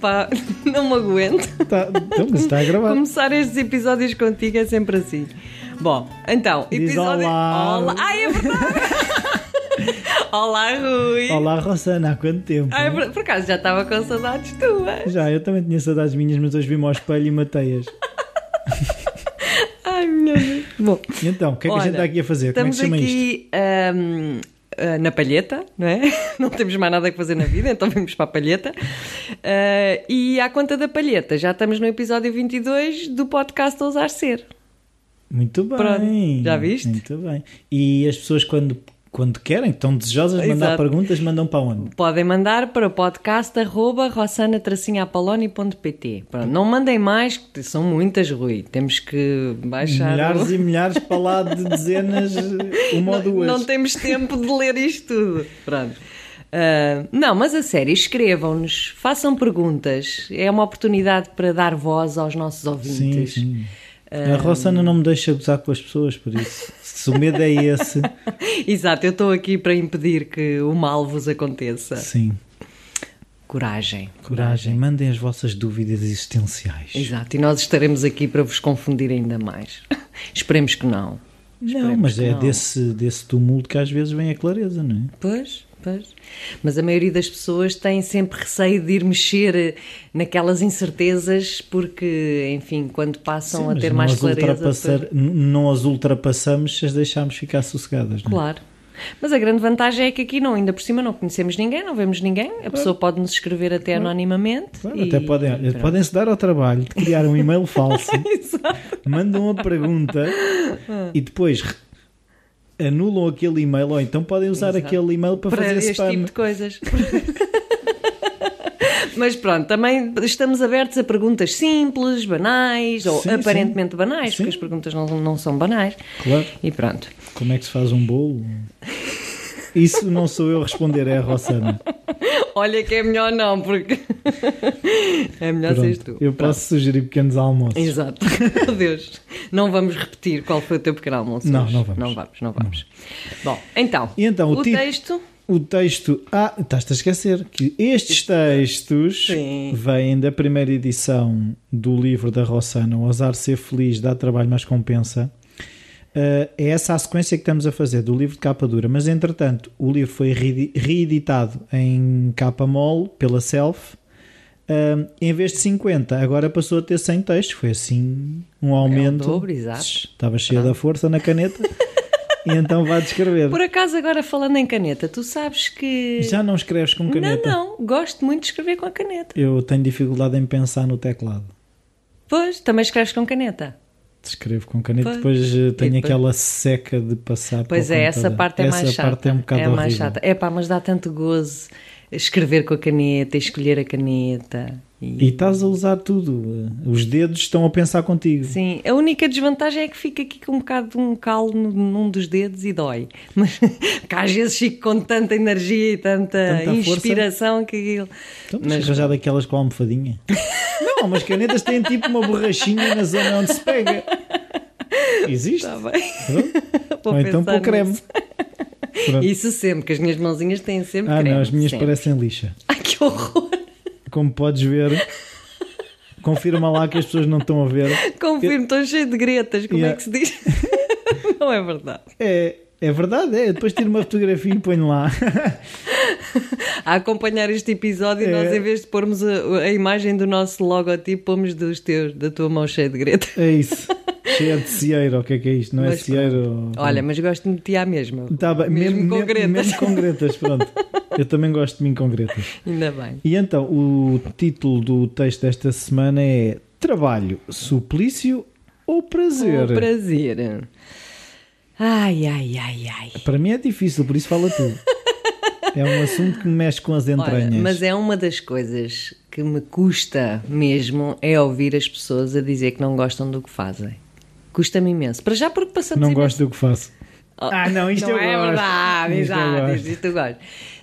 Pá, não me aguento. Tá, então, está a gravar. Começar estes episódios contigo é sempre assim. Bom, então, Diz episódio. olá. Olá. Ai, é verdade! olá, Rui! Olá, Rossana, há quanto tempo? Ai, por, por acaso já estava com saudades tuas. Já, eu também tinha saudades minhas, mas hoje vi-me ao espelho e matei-as. Ai, meu Deus. Bom, então, o que é que a Olha, gente está aqui a fazer? Como é que chama isto? aqui ah, na palheta, não é? Não temos mais nada a fazer na vida, então vamos para a palheta. Ah, e à conta da palheta, já estamos no episódio 22 do podcast Ousar Ser. Muito bem. Pronto, já viste? Muito bem. E as pessoas, quando, quando querem, estão desejosas de mandar Exato. perguntas, mandam para onde? Podem mandar para o podcast arroba rossana-apoloni.pt Pronto, Não mandem mais, que são muitas, Rui. Temos que baixar. Milhares o... e milhares para lá de dezenas, uma ou duas. Não temos tempo de ler isto tudo. Pronto. Ah, não, mas a sério, escrevam-nos, façam perguntas. É uma oportunidade para dar voz aos nossos Sim, ouvintes. sim. A Rossana não me deixa gozar com as pessoas, por isso. Se o medo é esse, Exato, eu estou aqui para impedir que o mal vos aconteça. sim. Coragem. Coragem, mandem as vossas dúvidas existenciais. Exato, e nós estaremos aqui para vos confundir ainda mais. Esperemos que não. Não, Esperemos mas é não. desse, desse tumulto que às vezes vem a clareza, não é? Pois, Mas a maioria das pessoas tem sempre receio de ir mexer eh, naquelas incertezas porque, enfim, quando passam Sim, a ter mais clareza. n- Não as ultrapassamos se as deixarmos ficar sossegadas, não é? Claro. Mas a grande vantagem é que aqui não, ainda por cima não conhecemos ninguém, não vemos ninguém, a pessoa pode nos escrever até anonimamente. Claro, e- até podem, pronto. podem se dar ao trabalho de criar um e-mail falso, mandam a pergunta e depois anulam aquele e-mail ou então podem usar Exato. aquele e-mail para, para fazer este spam. tipo de coisas. Mas pronto, também estamos abertos a perguntas simples, banais, ou Sim, aparentemente banais, Sim. porque as perguntas não, não são banais. Claro. E pronto. Como é que se faz um bolo? Isso não sou eu a responder, é a Rossana. Olha que é melhor não, porque é melhor seres tu. Pronto, eu posso sugerir pequenos almoços. Pronto. Exato. Meu Deus. Não vamos repetir qual foi o teu pequeno almoço. Não, hoje. não vamos. Não vamos, não vamos. Bom, então, E então, o o tipo- texto. O texto. Ah, estás-te a esquecer que estes textos Sim. vêm da primeira edição do livro da Rossana, Ousar Ser Feliz, Dá Trabalho Mais Compensa. Ah, é essa a sequência que estamos a fazer do livro de capa dura, mas entretanto o livro foi reedi- reeditado em capa mole pela Self. Ah, em vez de 50, agora passou a ter 100 textos. Foi assim um aumento. dobro, exato. Estava cheia da força na caneta e então vai descrever. Por acaso, agora falando em caneta, tu sabes que. Já não escreves com caneta? Não, não. Gosto muito de escrever com a caneta. Eu tenho dificuldade em pensar no teclado. Pois, também escreves com caneta. Escrevo com caneta, Pois. depois eh, tenho depois- aquela seca de passar Pois é, essa parte é essa mais chata. parte é um bocado é mais horrível. chata. É pá, mas dá tanto gozo escrever com a caneta, escolher a caneta. E estás a usar tudo. Os dedos estão a pensar contigo. Sim, a única desvantagem é que fica aqui com um bocado de um calo num dos dedos e dói. Mas que às vezes fico com tanta energia e tanta, Tanta força. inspiração que aquilo. Então, Mas- arranjar daquelas com a almofadinha. não, mas canetas têm tipo uma borrachinha na zona onde se pega. Existe. Está bem. Ou então o creme. Pronto. Isso sempre, que as minhas mãozinhas têm sempre Ah, creme. não, as minhas sempre. parecem lixa. Ai, que horror! Como podes ver, confirma lá que as pessoas não estão a ver. Confirmo, estou cheio de gretas, como é Yeah. que se diz? não é verdade. É, é verdade, é. Depois tiro uma fotografia e ponho lá. A acompanhar este episódio, É. nós em vez de pormos a, a imagem do nosso logotipo, pomos dos teus, da tua mão cheia de gretas. É isso. Cheia de cieiro, o que é que é isto? Não é Mas cieiro? Olha, mas gosto de ti à mesma. Tá bem, mesmo, com gretas. Mesmo com gretas, pronto. Eu também gosto de mim com gretas. Ainda bem. E então, o título do texto desta semana é Trabalho, suplício ou prazer? O prazer. Ai, ai, ai, ai. Para mim é difícil, por isso fala tu. É um assunto que me mexe com as Olha, entranhas. mas é uma das coisas que me custa mesmo é ouvir as pessoas a dizer que não gostam do que fazem. Custa-me imenso. Para já porque passamos Não imenso gosto do que faço. Oh, Ah, não, isto não eu é gosto. verdade, Isto eu exato, gosto. isto, eu gosto.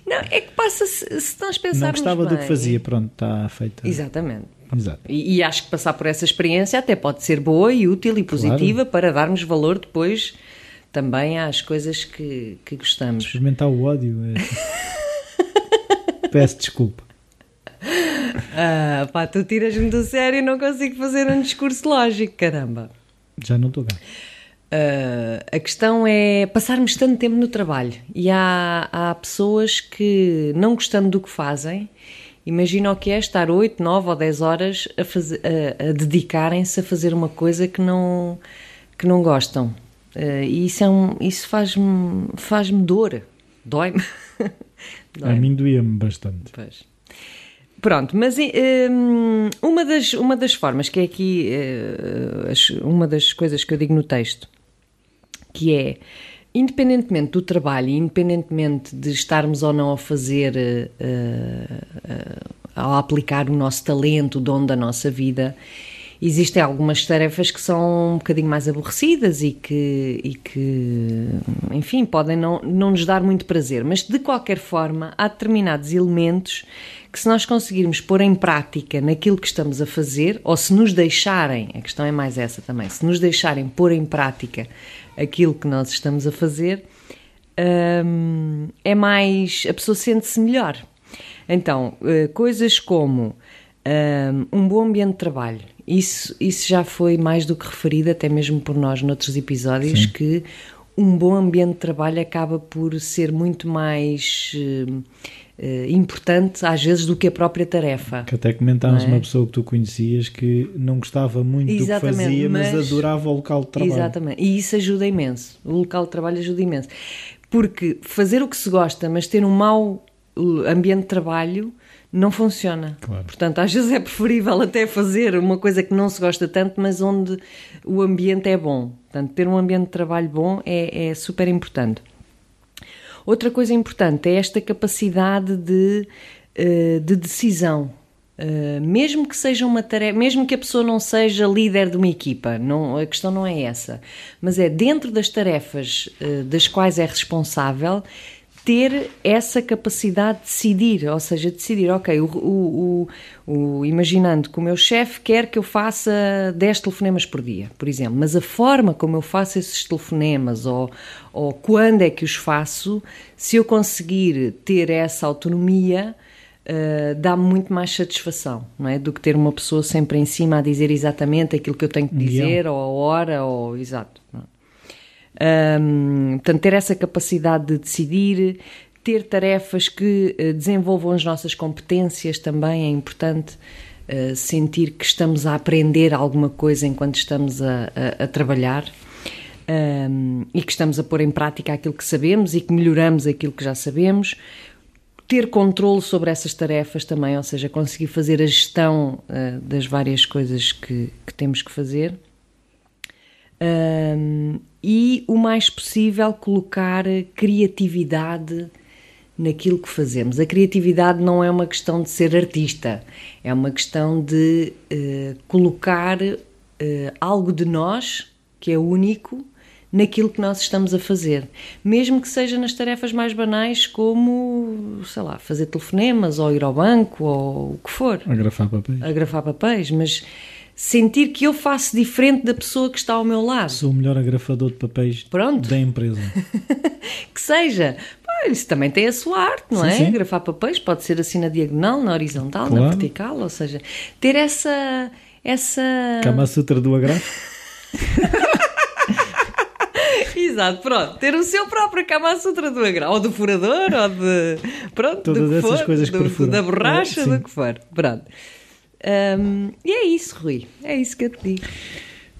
Não, é que passa-se, se nós pensarmos Não gostava do que bem- fazia, pronto, está feito. Exatamente. Exato. E, e acho que passar por essa experiência até pode ser boa e útil e positiva para darmos valor depois também às coisas que, que gostamos. Experimentar o ódio. é- Peço desculpa. Ah, pá, tu tiras-me do sério e não consigo fazer um discurso lógico, caramba. Já não estou cá. Uh, a questão é passarmos tanto tempo no trabalho e há, há pessoas que, não gostando do que fazem, imagina o que é estar 8, 9 ou 10 horas a, fazer, a, a dedicarem-se a fazer uma coisa que não, que não gostam. Uh, e isso, é um, isso faz-me faz dor, dói-me. Dói a mim doía-me bastante. Pois. Pronto, mas um, uma, das, uma das formas, que é aqui uh, uma das coisas que eu digo no texto, que é, independentemente do trabalho, independentemente de estarmos ou não a fazer, uh, uh, a aplicar o nosso talento, o dom da nossa vida, existem algumas tarefas que são um bocadinho mais aborrecidas e que, e que enfim, podem não, não nos dar muito prazer, mas de qualquer forma há determinados elementos que se nós conseguirmos pôr em prática naquilo que estamos a fazer, ou se nos deixarem, a questão é mais essa também, se nos deixarem pôr em prática aquilo que nós estamos a fazer, hum, é mais. a pessoa sente-se melhor. Então, uh, coisas como um, um, bom ambiente de trabalho, isso, isso já foi mais do que referido, até mesmo por nós noutros episódios, Sim. que um bom ambiente de trabalho acaba por ser muito mais. Uh, uh, importante às vezes do que a própria tarefa. Que até comentámos é? uma pessoa que tu conhecias que não gostava muito Exatamente, do que fazia, mas, mas, adorava o local de trabalho. Exatamente, e isso ajuda imenso. O local de trabalho ajuda imenso. Porque fazer o que se gosta, mas ter um mau ambiente de trabalho não funciona. Claro. Portanto, às vezes é preferível até fazer uma coisa que não se gosta tanto, mas onde o ambiente é bom. Portanto, ter um ambiente de trabalho bom é, é super importante. Outra coisa importante é esta capacidade de, eh, de decisão. Uh, mesmo que seja uma tarefa, mesmo que a pessoa não seja líder de uma equipa, não, a questão não é essa, mas é dentro das tarefas uh, das quais é responsável, ter essa capacidade de decidir, ou seja, decidir, ok, o, o, o, o, imaginando que o meu chefe quer que eu faça 10 telefonemas por dia, por exemplo, mas a forma como eu faço esses telefonemas ou, ou quando é que os faço, se eu conseguir ter essa autonomia, uh, dá-me muito mais satisfação, não é? Do que ter uma pessoa sempre em cima a dizer exatamente aquilo que eu tenho que dizer, ou a hora, ou exato. Não é? Um, portanto, ter essa capacidade de decidir, ter tarefas que uh, desenvolvam as nossas competências também é importante. Uh, sentir que estamos a aprender alguma coisa enquanto estamos a, a, a trabalhar um, e que estamos a pôr em prática aquilo que sabemos e que melhoramos aquilo que já sabemos. Ter controle sobre essas tarefas também, ou seja, conseguir fazer a gestão uh, das várias coisas que, que temos que fazer. Um, e o mais possível colocar criatividade naquilo que fazemos. A criatividade não é uma questão de ser artista, é uma questão de uh, colocar uh, algo de nós que é único naquilo que nós estamos a fazer, mesmo que seja nas tarefas mais banais como, sei lá, fazer telefonemas ou ir ao banco ou o que for. Agrafar papéis. Agrafar papéis, mas sentir que eu faço diferente da pessoa que está ao meu lado. Sou o melhor agrafador de papéis Pronto. da empresa. que seja. Pá, isso também tem a sua arte, não sim, é? Sim. Agrafar papéis pode ser assim na diagonal, na horizontal, claro. na vertical, ou seja, ter essa. essa... Kama Sutra do agrafo. Exato, pronto. Ter o seu próprio Kama Sutra do agrafo, ou do furador, ou de. Pronto, Todas do essas for, coisas que do, Da borracha, é, do que for. Pronto. Um, e é isso, Rui. É isso que eu te digo.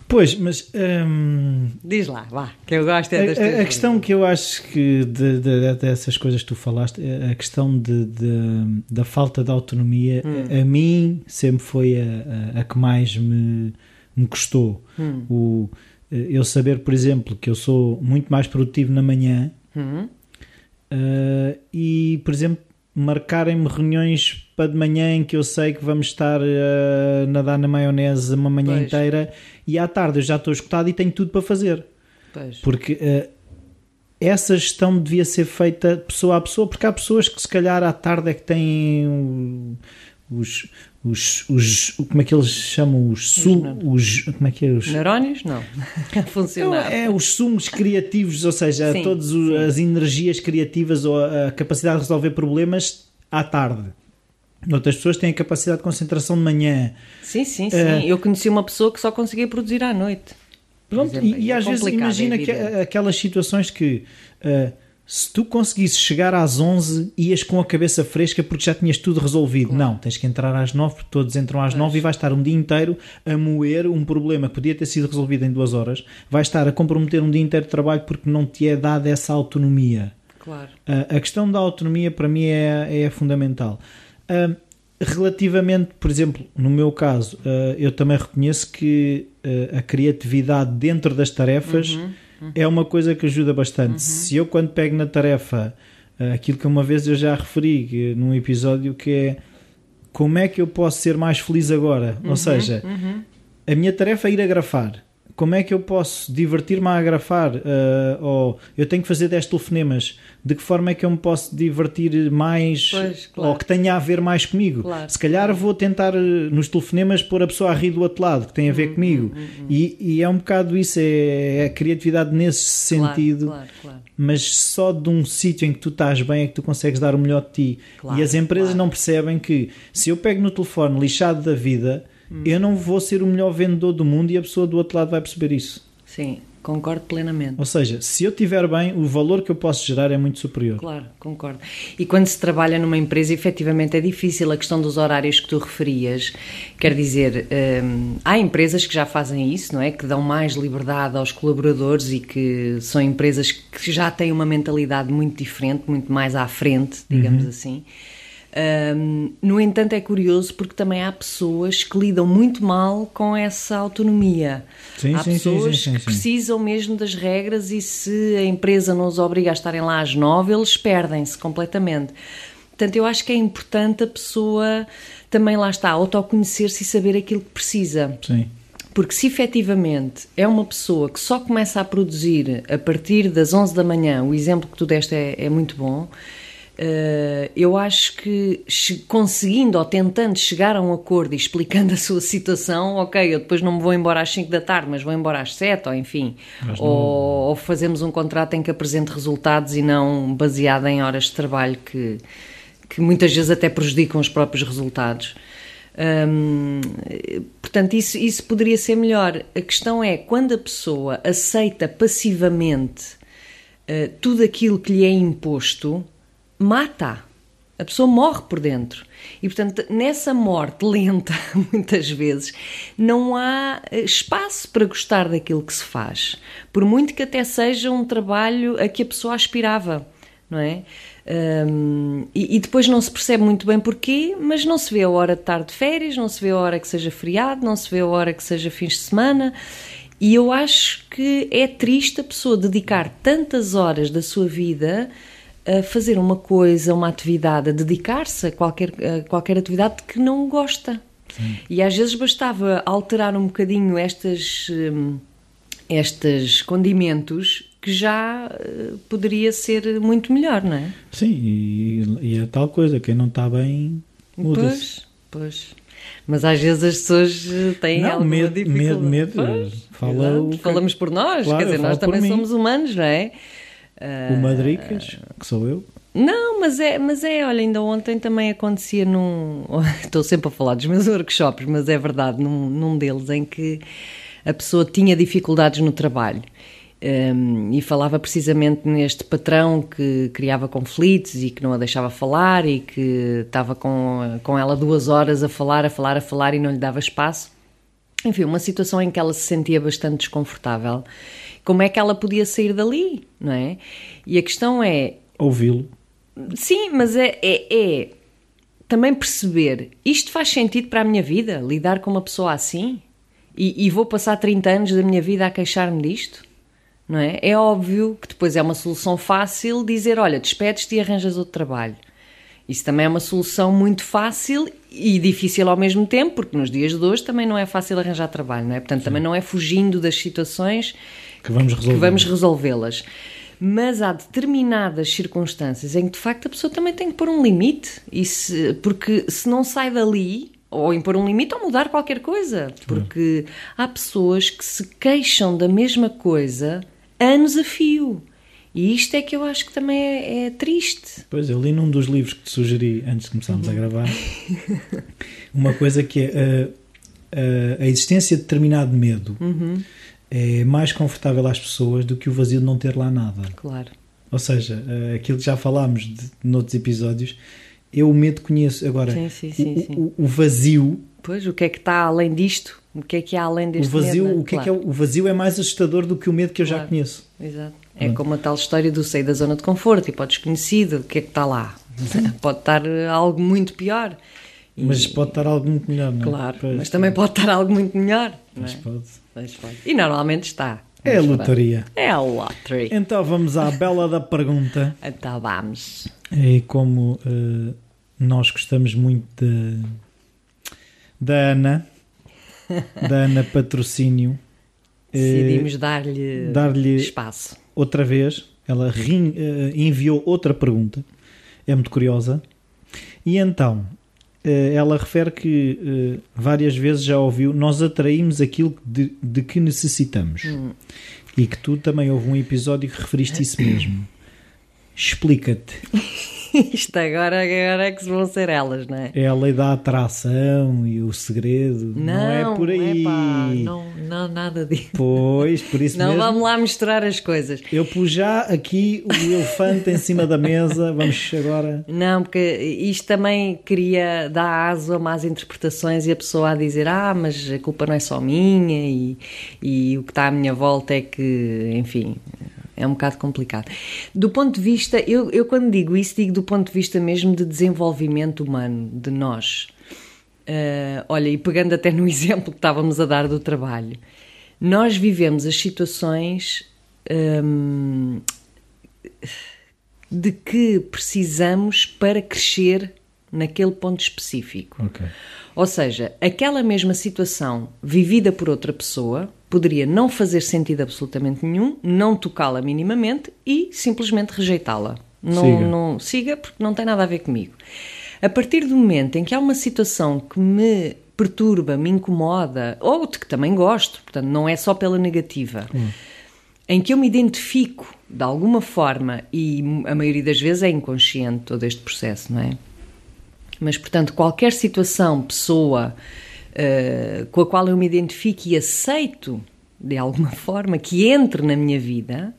Pois, mas. Um, Diz lá, vá, que eu gosto é a, a questão que eu acho que de, de, dessas coisas que tu falaste, a questão de, de da falta de autonomia, hum. a, mim sempre foi a, a, a, que mais me, me custou. Hum. O, eu saber, por exemplo, que eu sou muito mais produtivo na manhã hum. uh, e, por exemplo, marcarem-me reuniões para de manhã em que eu sei que vamos estar a nadar na maionese uma manhã pois. inteira e à tarde eu já estou escutado e tenho tudo para fazer. Pois. Porque uh, essa gestão devia ser feita pessoa a pessoa, porque há pessoas que se calhar à tarde é que têm os, os, os como é que eles chamam os sumos os, como é que é os neurónios não funcionar é os sumos criativos ou seja sim, todas sim. as energias criativas ou a capacidade de resolver problemas à tarde Outras pessoas têm a capacidade de concentração de manhã. Sim, sim, sim. Uh, eu conheci uma pessoa que só conseguia produzir à noite. Pronto, exemplo, e, e é às vezes imagina que, aquelas situações que uh, se tu conseguisses chegar às 11 ias com a cabeça fresca porque já tinhas tudo resolvido. Claro. Não, tens que entrar às 9 porque todos entram às pois. 9 e vais estar um dia inteiro a moer um problema que podia ter sido resolvido em duas horas. Vais estar a comprometer um dia inteiro de trabalho porque não te é dada essa autonomia. Claro. Uh, a questão da autonomia para mim é, é fundamental. Uh, relativamente, por exemplo, no meu caso, uh, eu também reconheço que a criatividade dentro das tarefas. Uhum uhum. é uma coisa que ajuda bastante. Uhum. Se eu, quando pego na tarefa, eh, aquilo que uma vez eu já referi num episódio, que é como é que eu posso ser mais feliz agora? Ou uhum. seja, uhum. a minha tarefa é ir a grafar como é que eu posso divertir-me a agrafar? Uh, ou eu tenho que fazer 10 telefonemas. De que forma é que eu me posso divertir mais? Pois, claro. Ou que tenha a ver mais comigo? Claro. Se calhar vou tentar eh, nos telefonemas pôr a pessoa a rir do outro lado, que tem a ver uhum, comigo. Uhum, uhum. E, e, é um bocado isso, é, é a criatividade nesse sentido. Claro, mas só de um sítio em que tu estás bem é que tu consegues dar o melhor de ti. e as empresas não percebem que se eu pego no telefone lixado da vida Hum. Eu não vou ser o melhor vendedor do mundo e a pessoa do outro lado vai perceber isso. Sim, concordo plenamente. Ou seja, se eu estiver bem, o valor que eu posso gerar é muito superior. Claro, concordo. E quando se trabalha numa empresa, efetivamente é difícil a questão dos horários que tu referias. Quer dizer, hum, há empresas que já fazem isso, não é? Que dão mais liberdade aos colaboradores e que são empresas que já têm uma mentalidade muito diferente, muito mais à frente, digamos uhum. assim. Um, no entanto, é curioso porque também há pessoas que lidam muito mal com essa autonomia. Sim, há sim, pessoas sim, que precisam mesmo das regras e se a empresa não os obriga a estarem lá às nove, eles perdem-se completamente. Portanto, eu acho que é importante a pessoa também lá está, autoconhecer-se e saber aquilo que precisa. Sim. Porque se efetivamente é uma pessoa que só começa a produzir a partir das 11 da manhã, o exemplo que tu deste é, é muito bom, eu acho que conseguindo ou tentando chegar a um acordo e explicando a sua situação, ok, eu depois não me vou embora às 5 da tarde, mas vou embora às 7, ou enfim, ou, ou, fazemos um contrato em que apresente resultados e não baseado em horas de trabalho que, que muitas vezes até prejudicam os próprios resultados. Portanto, isso, isso poderia ser melhor. A questão é quando a pessoa aceita passivamente uh, tudo aquilo que lhe é imposto mata. A pessoa morre por dentro. E, portanto, nessa morte lenta, muitas vezes, não há eh, espaço para gostar daquilo que se faz. Por muito que até seja um trabalho a que a pessoa aspirava, não é? Um, e, e, depois não se percebe muito bem porquê, mas não se vê a hora de estar de férias, não se vê a hora que seja feriado, não se vê a hora que seja fins de semana. E eu acho que é triste a pessoa dedicar tantas horas da sua vida a fazer uma coisa, uma atividade, a dedicar-se a qualquer, a qualquer atividade que não gosta. Sim. E às vezes bastava alterar um bocadinho estas, hum, estes condimentos que já eh, poderia ser muito melhor, não é? Sim, e, e é tal coisa, quem não está bem muda-se. Pois, pois. Mas às vezes as pessoas eh, têm não, alguma medo, dificuldade. Medo, medo. Fala Falamos por nós, claro, quer dizer, nós também somos humanos, não é? O Madricas, que sou eu. Não, mas é, mas é, olha, ainda ontem também acontecia num. Estou sempre a falar dos meus workshops, mas é verdade, num, num deles em que a pessoa tinha dificuldades no trabalho. Um, e falava precisamente neste patrão que criava conflitos e que não a deixava falar e que estava com, com ela duas horas a falar, a falar, a falar e não lhe dava espaço. Enfim, uma situação em que ela se sentia bastante desconfortável como é que ela podia sair dali, não é? E a questão é. Ouvi-lo. Sim, mas é, é, é, também perceber isto faz sentido para a minha vida, lidar com uma pessoa assim? E, e vou passar 30 anos da minha vida a queixar-me disto? Não é? É óbvio que depois é uma solução fácil dizer: olha, despedes-te e arranjas outro trabalho. Isso também é uma solução muito fácil e difícil ao mesmo tempo, porque nos dias de hoje também não é fácil arranjar trabalho, não é? Portanto, Sim. também não é fugindo das situações que vamos, que vamos resolvê-las. Mas há determinadas circunstâncias em que de facto a pessoa também tem que pôr um limite, e se, porque se não sai dali, ou impor um limite ou mudar qualquer coisa, porque há pessoas que se queixam da mesma coisa anos a fio. E isto é que eu acho que também é, é triste. Pois, eu li num dos livros que te sugeri antes de começarmos uhum. a gravar uma coisa que é a, a, a existência de determinado medo uhum. É mais confortável às pessoas do que o vazio de não ter lá nada. Claro. Ou seja, eh, aquilo que já falámos de, noutros episódios, eu o medo conheço. Agora, sim, sim, sim, o, o, o, vazio. Pois, o que é que está além disto? O que é que há além deste o vazio, medo? O que claro. é que é o vazio é mais assustador do que o medo que eu claro. já conheço. Exato. É como a tal história do sair da zona de conforto e para o desconhecido, o que é que está lá? Pode estar eh, algo muito pior. E... Mas pode estar algo muito melhor, não é? Claro, pois, mas também pode estar algo muito melhor. Mas é? pode. Mas pode. E normalmente está. É a lotaria. É a lottery. Então vamos à bela da pergunta. Então vamos. É como uh, nós gostamos muito de, da Ana, da Ana Patrocínio. Decidimos uh, dar-lhe dar espaço. Outra vez, ela uh, enviou outra pergunta. É muito curiosa. E então, ela refere que várias vezes já ouviu, nós atraímos aquilo de, de que necessitamos. Hum. E que tu também houve um episódio que referiste isso mesmo. Explica-te. Isto agora, agora é que vão ser elas, não é? É a lei da atração e o segredo. Não, não é por aí. Epá, não, não, nada disso. Pois, por isso não mesmo. Não vamos lá misturar as coisas. Eu pus já aqui o elefante em cima da mesa. Vamos agora. Não, porque isto também queria dar aso a más interpretações e a pessoa a dizer: Ah, mas a culpa não é só minha e, e o que está à minha volta é que, enfim é um bocado complicado. Do ponto de vista, eu, eu quando digo isso, digo do ponto de vista mesmo de desenvolvimento humano, de nós. Uh, olha, e pegando até no exemplo que estávamos a dar do trabalho, nós vivemos as situações um, de que precisamos para crescer naquele ponto específico. Okay. Ou seja, aquela mesma situação vivida por outra pessoa poderia não fazer sentido absolutamente nenhum, não tocá-la minimamente e simplesmente rejeitá-la. Não siga. não siga porque não tem nada a ver comigo. A partir do momento em que há uma situação que me perturba, me incomoda, ou de que também gosto, portanto, não é só pela negativa, hum. em que eu me identifico de alguma forma, e a maioria das vezes é inconsciente todo este processo, não é? Mas, portanto, qualquer situação, pessoa uh, com a qual eu me identifico e aceito de alguma forma que entre na minha vida,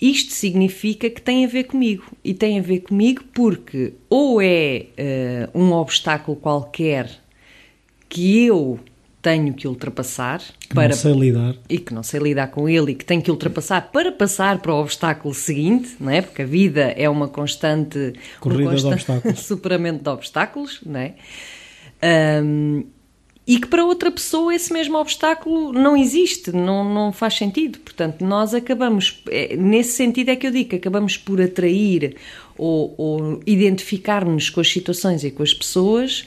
isto significa que tem a ver comigo. E tem a ver comigo porque ou é uh, um obstáculo qualquer que eu tenho que ultrapassar que para não sei lidar e que não sei lidar com ele e que tenho que ultrapassar para passar para o obstáculo seguinte, não é? Porque a vida é uma constante corrida constante de obstáculos, superamento de obstáculos, não é? Um, e que para outra pessoa esse mesmo obstáculo não existe, não, não faz sentido. Portanto, nós acabamos, é, nesse sentido é que eu digo, que acabamos por atrair ou, ou identificar-nos com as situações e com as pessoas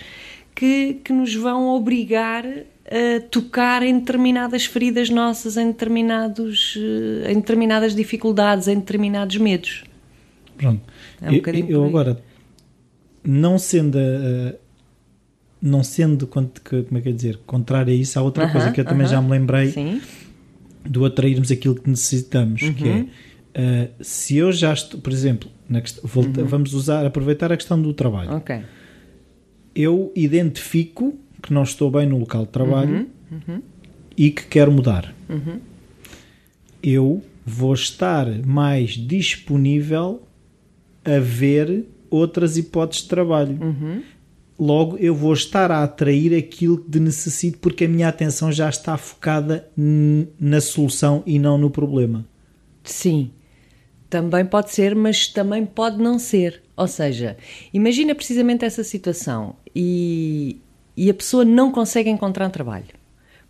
que, que nos vão obrigar a tocar em determinadas feridas nossas, em, determinados, eh, em determinadas dificuldades, em determinados medos. Pronto. É um eu, eu agora, não sendo a, não sendo como é que é dizer, contrário a isso, há outra uh -huh, coisa que eu também uh -huh. já me lembrei Sim. do atrairmos aquilo que necessitamos, uh -huh. que é uh, se eu já estou, por exemplo, questão, volta, uhum. vamos usar, aproveitar a questão do trabalho. Ok. Eu identifico que não estou bem no local de trabalho uhum, uhum. e que quero mudar. Uhum. Eu vou estar mais disponível a ver outras hipóteses de trabalho. Uhum. Logo, eu vou estar a atrair aquilo de necessito porque a minha atenção já está focada na solução e não no problema. Sim, também pode ser, mas também pode não ser. Ou seja, imagina precisamente essa situação e e a pessoa não consegue encontrar um trabalho.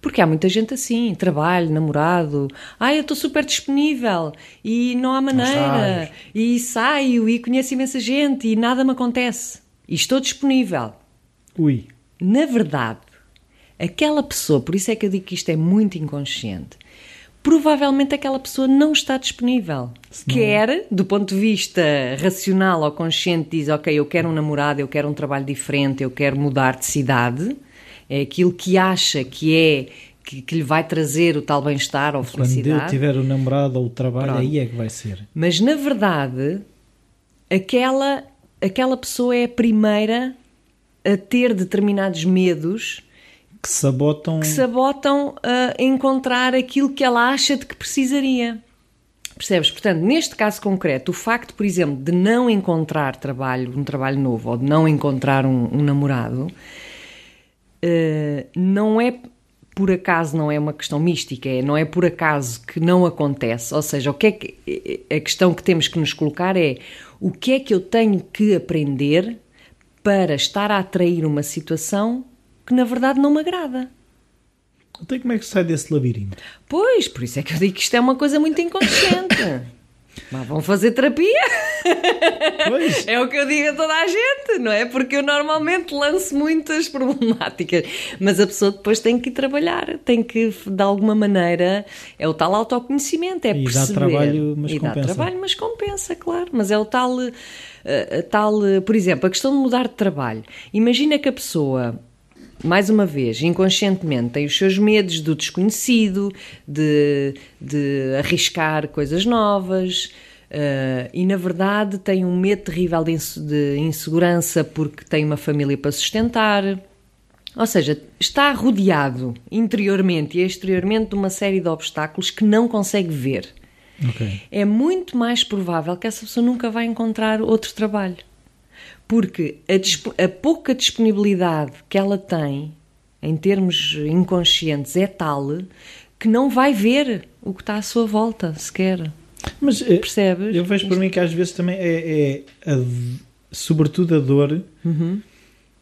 Porque há muita gente assim, trabalho, namorado, ah, eu estou super disponível e não há maneira, e saio e conheço imensa gente e nada me acontece. E estou disponível. Ui. Na verdade, aquela pessoa, por isso é que eu digo que isto é muito inconsciente, provavelmente aquela pessoa não está disponível. Senão... Quer, do ponto de vista racional ou consciente, diz: Ok, eu quero um namorado, eu quero um trabalho diferente, eu quero mudar de cidade. É aquilo que acha que é que, que lhe vai trazer o tal bem-estar ou Quando felicidade. eu tiver o namorado ou o trabalho, Pronto. aí é que vai ser. Mas na verdade, aquela, aquela pessoa é a primeira a ter determinados medos Que sabotam. que sabotam a encontrar aquilo que ela acha de que precisaria. Percebes? Portanto, neste caso concreto, o facto, por exemplo, de não encontrar trabalho, um trabalho novo, ou de não encontrar um, um namorado, eh, não é por acaso, não é uma questão mística, é, não é por acaso que não acontece. Ou seja, o que é que, a questão que temos que nos colocar é o que é que eu tenho que aprender para estar a atrair uma situação que na verdade não me agrada. Então, como é que se sai desse labirinto? Pois, por isso é que eu digo que isto é uma coisa muito inconsciente. Mas vão fazer terapia? Pois. É o que eu digo a toda a gente, não é? Porque eu normalmente lanço muitas problemáticas, mas a pessoa depois tem que ir trabalhar, tem que, de alguma maneira, é o tal autoconhecimento, é E dá perceber. trabalho, mas e dá compensa. trabalho, mas compensa, claro. Mas é o tal, eh, tal, eh, por exemplo, a questão de mudar de trabalho. Imagina que a pessoa mais uma vez, inconscientemente, tem os seus medos do desconhecido, de, de arriscar coisas novas. Eh, e na verdade tem um medo terrível de, inse- de insegurança porque tem uma família para sustentar. Ou seja, está rodeado interiormente e exteriormente de uma série de obstáculos que não consegue ver. Ok. É muito mais provável que essa pessoa nunca vai encontrar outro trabalho. Porque a, a pouca disponibilidade que ela tem, em termos inconscientes, é tal que não vai ver o que está à sua volta, sequer. Mas eh, Percebes? eu vejo por mim que às vezes também é, é a- sobretudo a dor Uhum.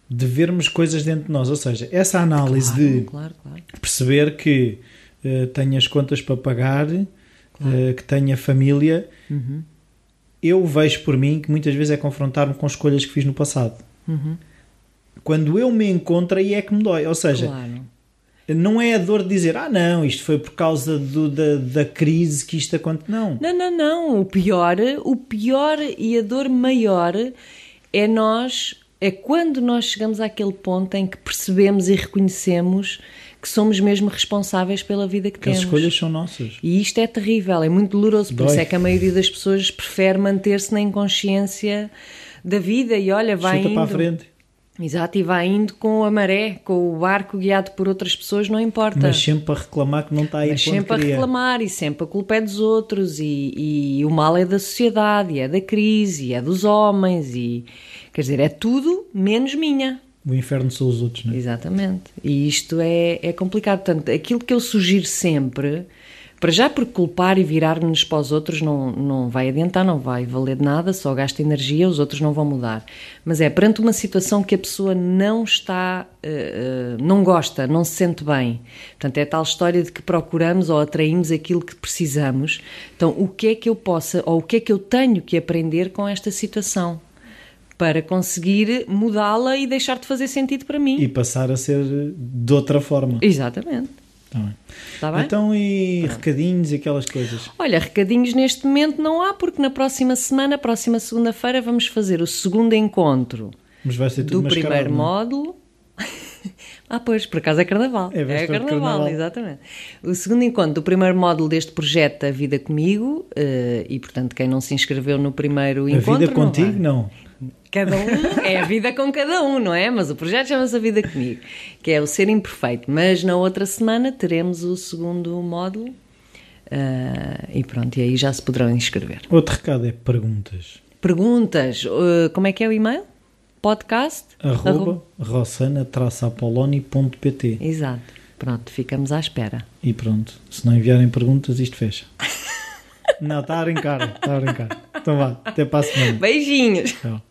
de vermos coisas dentro de nós. Ou seja, essa análise Claro, de claro, claro. perceber que eh, tenho as contas para pagar, eh, que tenho a família, Uhum. eu vejo por mim que muitas vezes é confrontar-me com escolhas que fiz no passado. Uhum. Quando eu me encontro, aí é que me dói. Ou seja. Não é a dor de dizer, ah, não, isto foi por causa do- da, da crise que isto aconteceu. Não. Não, não, não. O pior, o pior e a dor maior é nós, é quando nós chegamos àquele ponto em que percebemos e reconhecemos que somos mesmo responsáveis pela vida que Que as temos. escolhas são nossas. E isto é terrível, é muito doloroso, por Dói. isso é que a maioria das pessoas prefere manter-se na inconsciência da vida e olha, vai Chuta indo. para a frente. Exato, e vai indo com a maré, com o barco guiado por outras pessoas, não importa. Mas sempre a reclamar que não está aí Mas sempre a reclamar e sempre a culpa é dos outros e, e o mal é da sociedade, e é da crise, e é dos homens e quer dizer, é tudo menos minha. O inferno são os outros, não é? Exatamente. E isto é, é complicado. Portanto, aquilo que eu sugiro sempre, para já porque culpar e virar-nos para os outros não, não vai adiantar, não vai valer de nada, só gasta energia, os outros não vão mudar. Mas é perante uma situação que a pessoa não está, eh, eh, não gosta, não se sente bem. Portanto, é a tal história de que procuramos ou atraímos aquilo que precisamos. Então, o que é que eu possa, ou o que é que eu tenho que aprender com esta situação? Para conseguir mudá-la e deixar de fazer sentido para mim. E passar a ser de outra forma. Exatamente. Tá bem. Está bem? Então, e recadinhos e aquelas coisas? Olha, recadinhos neste momento não há, porque na próxima semana, próxima segunda-feira, vamos fazer o segundo encontro do primeiro não é? módulo. ah, pois, por acaso é carnaval. É de carnaval, carnaval. exatamente. O segundo encontro do primeiro módulo deste projeto A Vida Comigo, eh, e portanto, quem não se inscreveu no primeiro A encontro. vida não contigo, vai. não. Cada um é a vida com cada um, não é? Mas o projeto chama-se A Vida Comigo, que é o ser imperfeito. Mas na outra semana teremos o segundo módulo ah, e pronto, e aí já se poderão inscrever. Outro recado é perguntas. Perguntas, ah, como é que é o e-mail? Podcast? Arroba rossana-apoloni.pt Exato. Pronto, ficamos à espera. E pronto. Se não enviarem perguntas, isto fecha. não, está a brincar. Está a brincar. Então vá. Até para a semana. Beijinhos! Tchau.